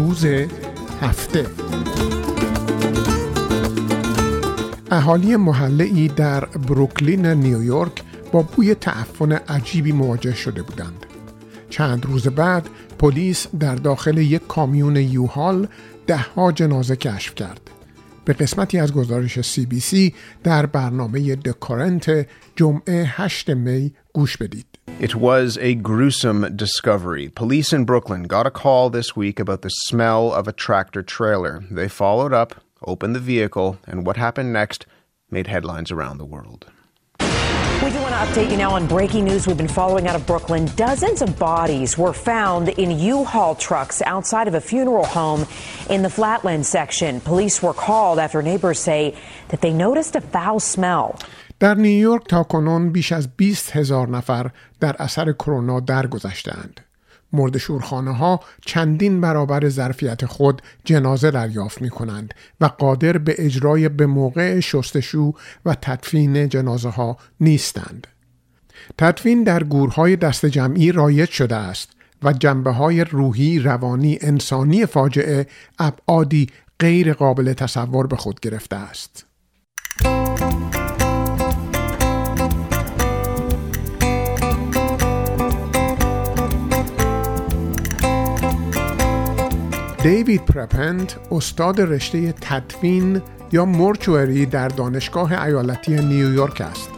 روز هفته اهالی محله ای در بروکلین نیویورک با بوی تعفن عجیبی مواجه شده بودند. چند روز بعد پلیس در داخل یک کامیون یوهال دهها جنازه کشف کرد. به قسمتی از گزارش سی بی سی در برنامه دکارنت جمعه 8 می گوش بدید. It was a gruesome discovery. Police in Brooklyn got a call this week about the smell of a tractor trailer. They followed up, opened the vehicle, and what happened next made headlines around the world. We do want to update you now on breaking news we've been following out of Brooklyn. Dozens of bodies were found in U-Haul trucks outside of a funeral home in the Flatland section. Police were called after neighbors say that they noticed a foul smell. در نیویورک تا کنون بیش از 20 هزار نفر در اثر کرونا درگذشتند. مرد شورخانه ها چندین برابر ظرفیت خود جنازه دریافت می کنند و قادر به اجرای به موقع شستشو و تدفین جنازه ها نیستند. تدفین در گورهای دست جمعی رایج شده است و جنبه های روحی، روانی، انسانی فاجعه ابعادی غیر قابل تصور به خود گرفته است. دیوید پرپنت استاد رشته تدفین یا مورچوری در دانشگاه ایالتی نیویورک است.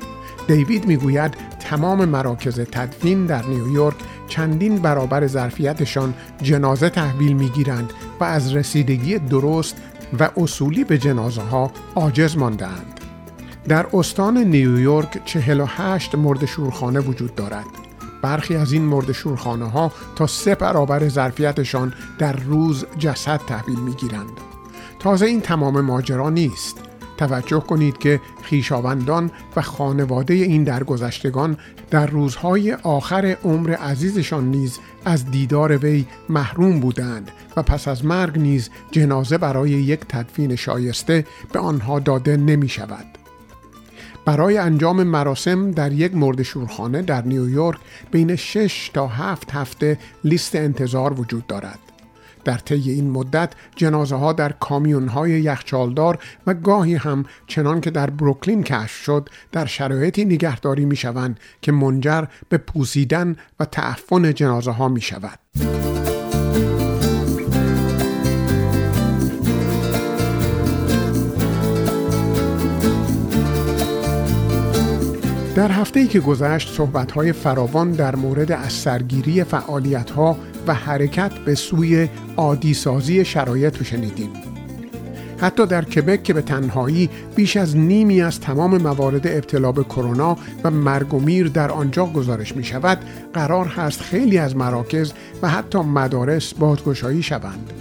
دیوید می‌گوید تمام مراکز تدفین در نیویورک چندین برابر ظرفیتشان جنازه تحویل می‌گیرند و از رسیدگی درست و اصولی به جنازه ها عاجز ماندهاند. در استان نیویورک 48 مرد شورخانه وجود دارد. برخی از این مرد شورخانه ها تا سه برابر ظرفیتشان در روز جسد تحویل می گیرند. تازه این تمام ماجرا نیست. توجه کنید که خیشاوندان و خانواده این درگذشتگان در روزهای آخر عمر عزیزشان نیز از دیدار وی محروم بودند و پس از مرگ نیز جنازه برای یک تدفین شایسته به آنها داده نمی شود. برای انجام مراسم در یک مرد شورخانه در نیویورک بین 6 تا 7 هفته لیست انتظار وجود دارد. در طی این مدت جنازه ها در کامیون های یخچالدار و گاهی هم چنان که در بروکلین کشف شد در شرایطی نگهداری می شوند که منجر به پوسیدن و تعفن جنازه ها می شود. در هفته ای که گذشت صحبت‌های فراوان در مورد از سرگیری فعالیت‌ها و حرکت به سوی عادی سازی شرایط رو شنیدیم. حتی در کبک که به تنهایی بیش از نیمی از تمام موارد ابتلا به کرونا و مرگ و میر در آنجا گزارش می شود قرار هست خیلی از مراکز و حتی مدارس بازگشایی شوند.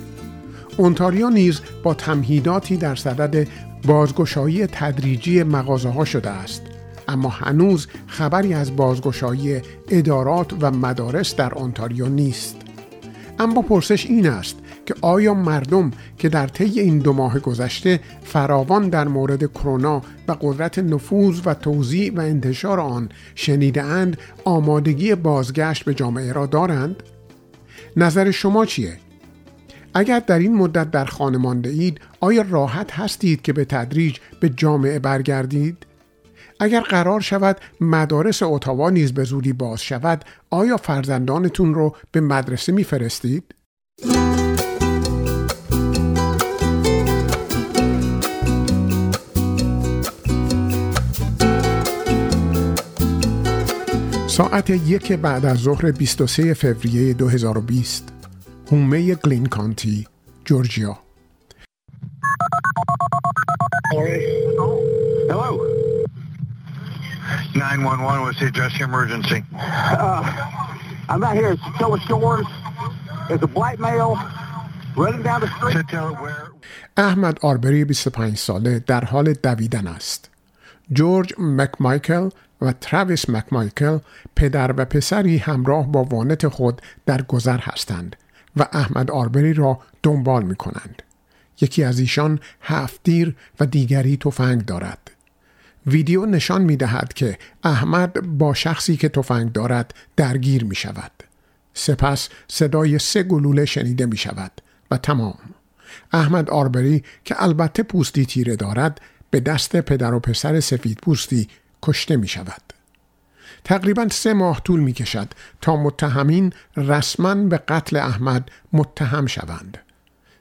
اونتاریو نیز با تمهیداتی در صدد بازگشایی تدریجی مغازه ها شده است اما هنوز خبری از بازگشایی ادارات و مدارس در انتاریو نیست اما پرسش این است که آیا مردم که در طی این دو ماه گذشته فراوان در مورد کرونا و قدرت نفوذ و توزیع و انتشار آن شنیده اند آمادگی بازگشت به جامعه را دارند؟ نظر شما چیه؟ اگر در این مدت در خانه مانده اید آیا راحت هستید که به تدریج به جامعه برگردید؟ اگر قرار شود مدارس اتاوا نیز به زودی باز شود آیا فرزندانتون رو به مدرسه میفرستید؟ ساعت یک بعد از ظهر 23 فوریه 2020 هومه گلین کانتی جورجیا Hello. 911, what's the address your emergency? Uh, I'm out here at Soa Shores. There's a black male running down the street. احمد آربری 25 ساله در حال دویدن است. جورج مکمایکل و تراویس مکمایکل پدر و پسری همراه با وانت خود در گذر هستند و احمد آربری را دنبال می کنند. یکی از ایشان هفت دیر و دیگری تفنگ دارد. ویدیو نشان می دهد که احمد با شخصی که تفنگ دارد درگیر می شود. سپس صدای سه گلوله شنیده می شود و تمام احمد آربری که البته پوستی تیره دارد به دست پدر و پسر سفید پوستی کشته می شود. تقریبا سه ماه طول می کشد تا متهمین رسما به قتل احمد متهم شوند.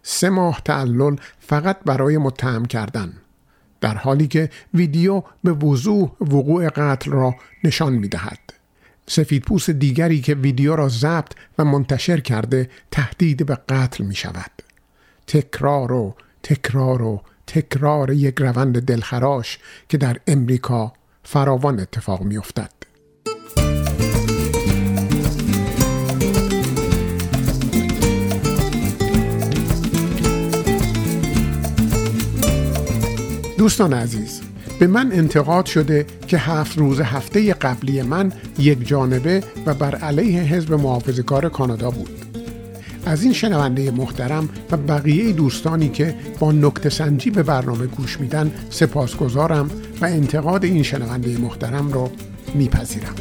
سه ماه تعلل فقط برای متهم کردن در حالی که ویدیو به وضوح وقوع قتل را نشان می دهد. سفیدپوست دیگری که ویدیو را ضبط و منتشر کرده تهدید به قتل می شود. تکرار و تکرار و تکرار یک روند دلخراش که در امریکا فراوان اتفاق می افتد. دوستان عزیز به من انتقاد شده که هفت روز هفته قبلی من یک جانبه و بر علیه حزب محافظ کار کانادا بود. از این شنونده محترم و بقیه دوستانی که با نکت سنجی به برنامه گوش میدن سپاسگزارم و انتقاد این شنونده محترم را میپذیرم.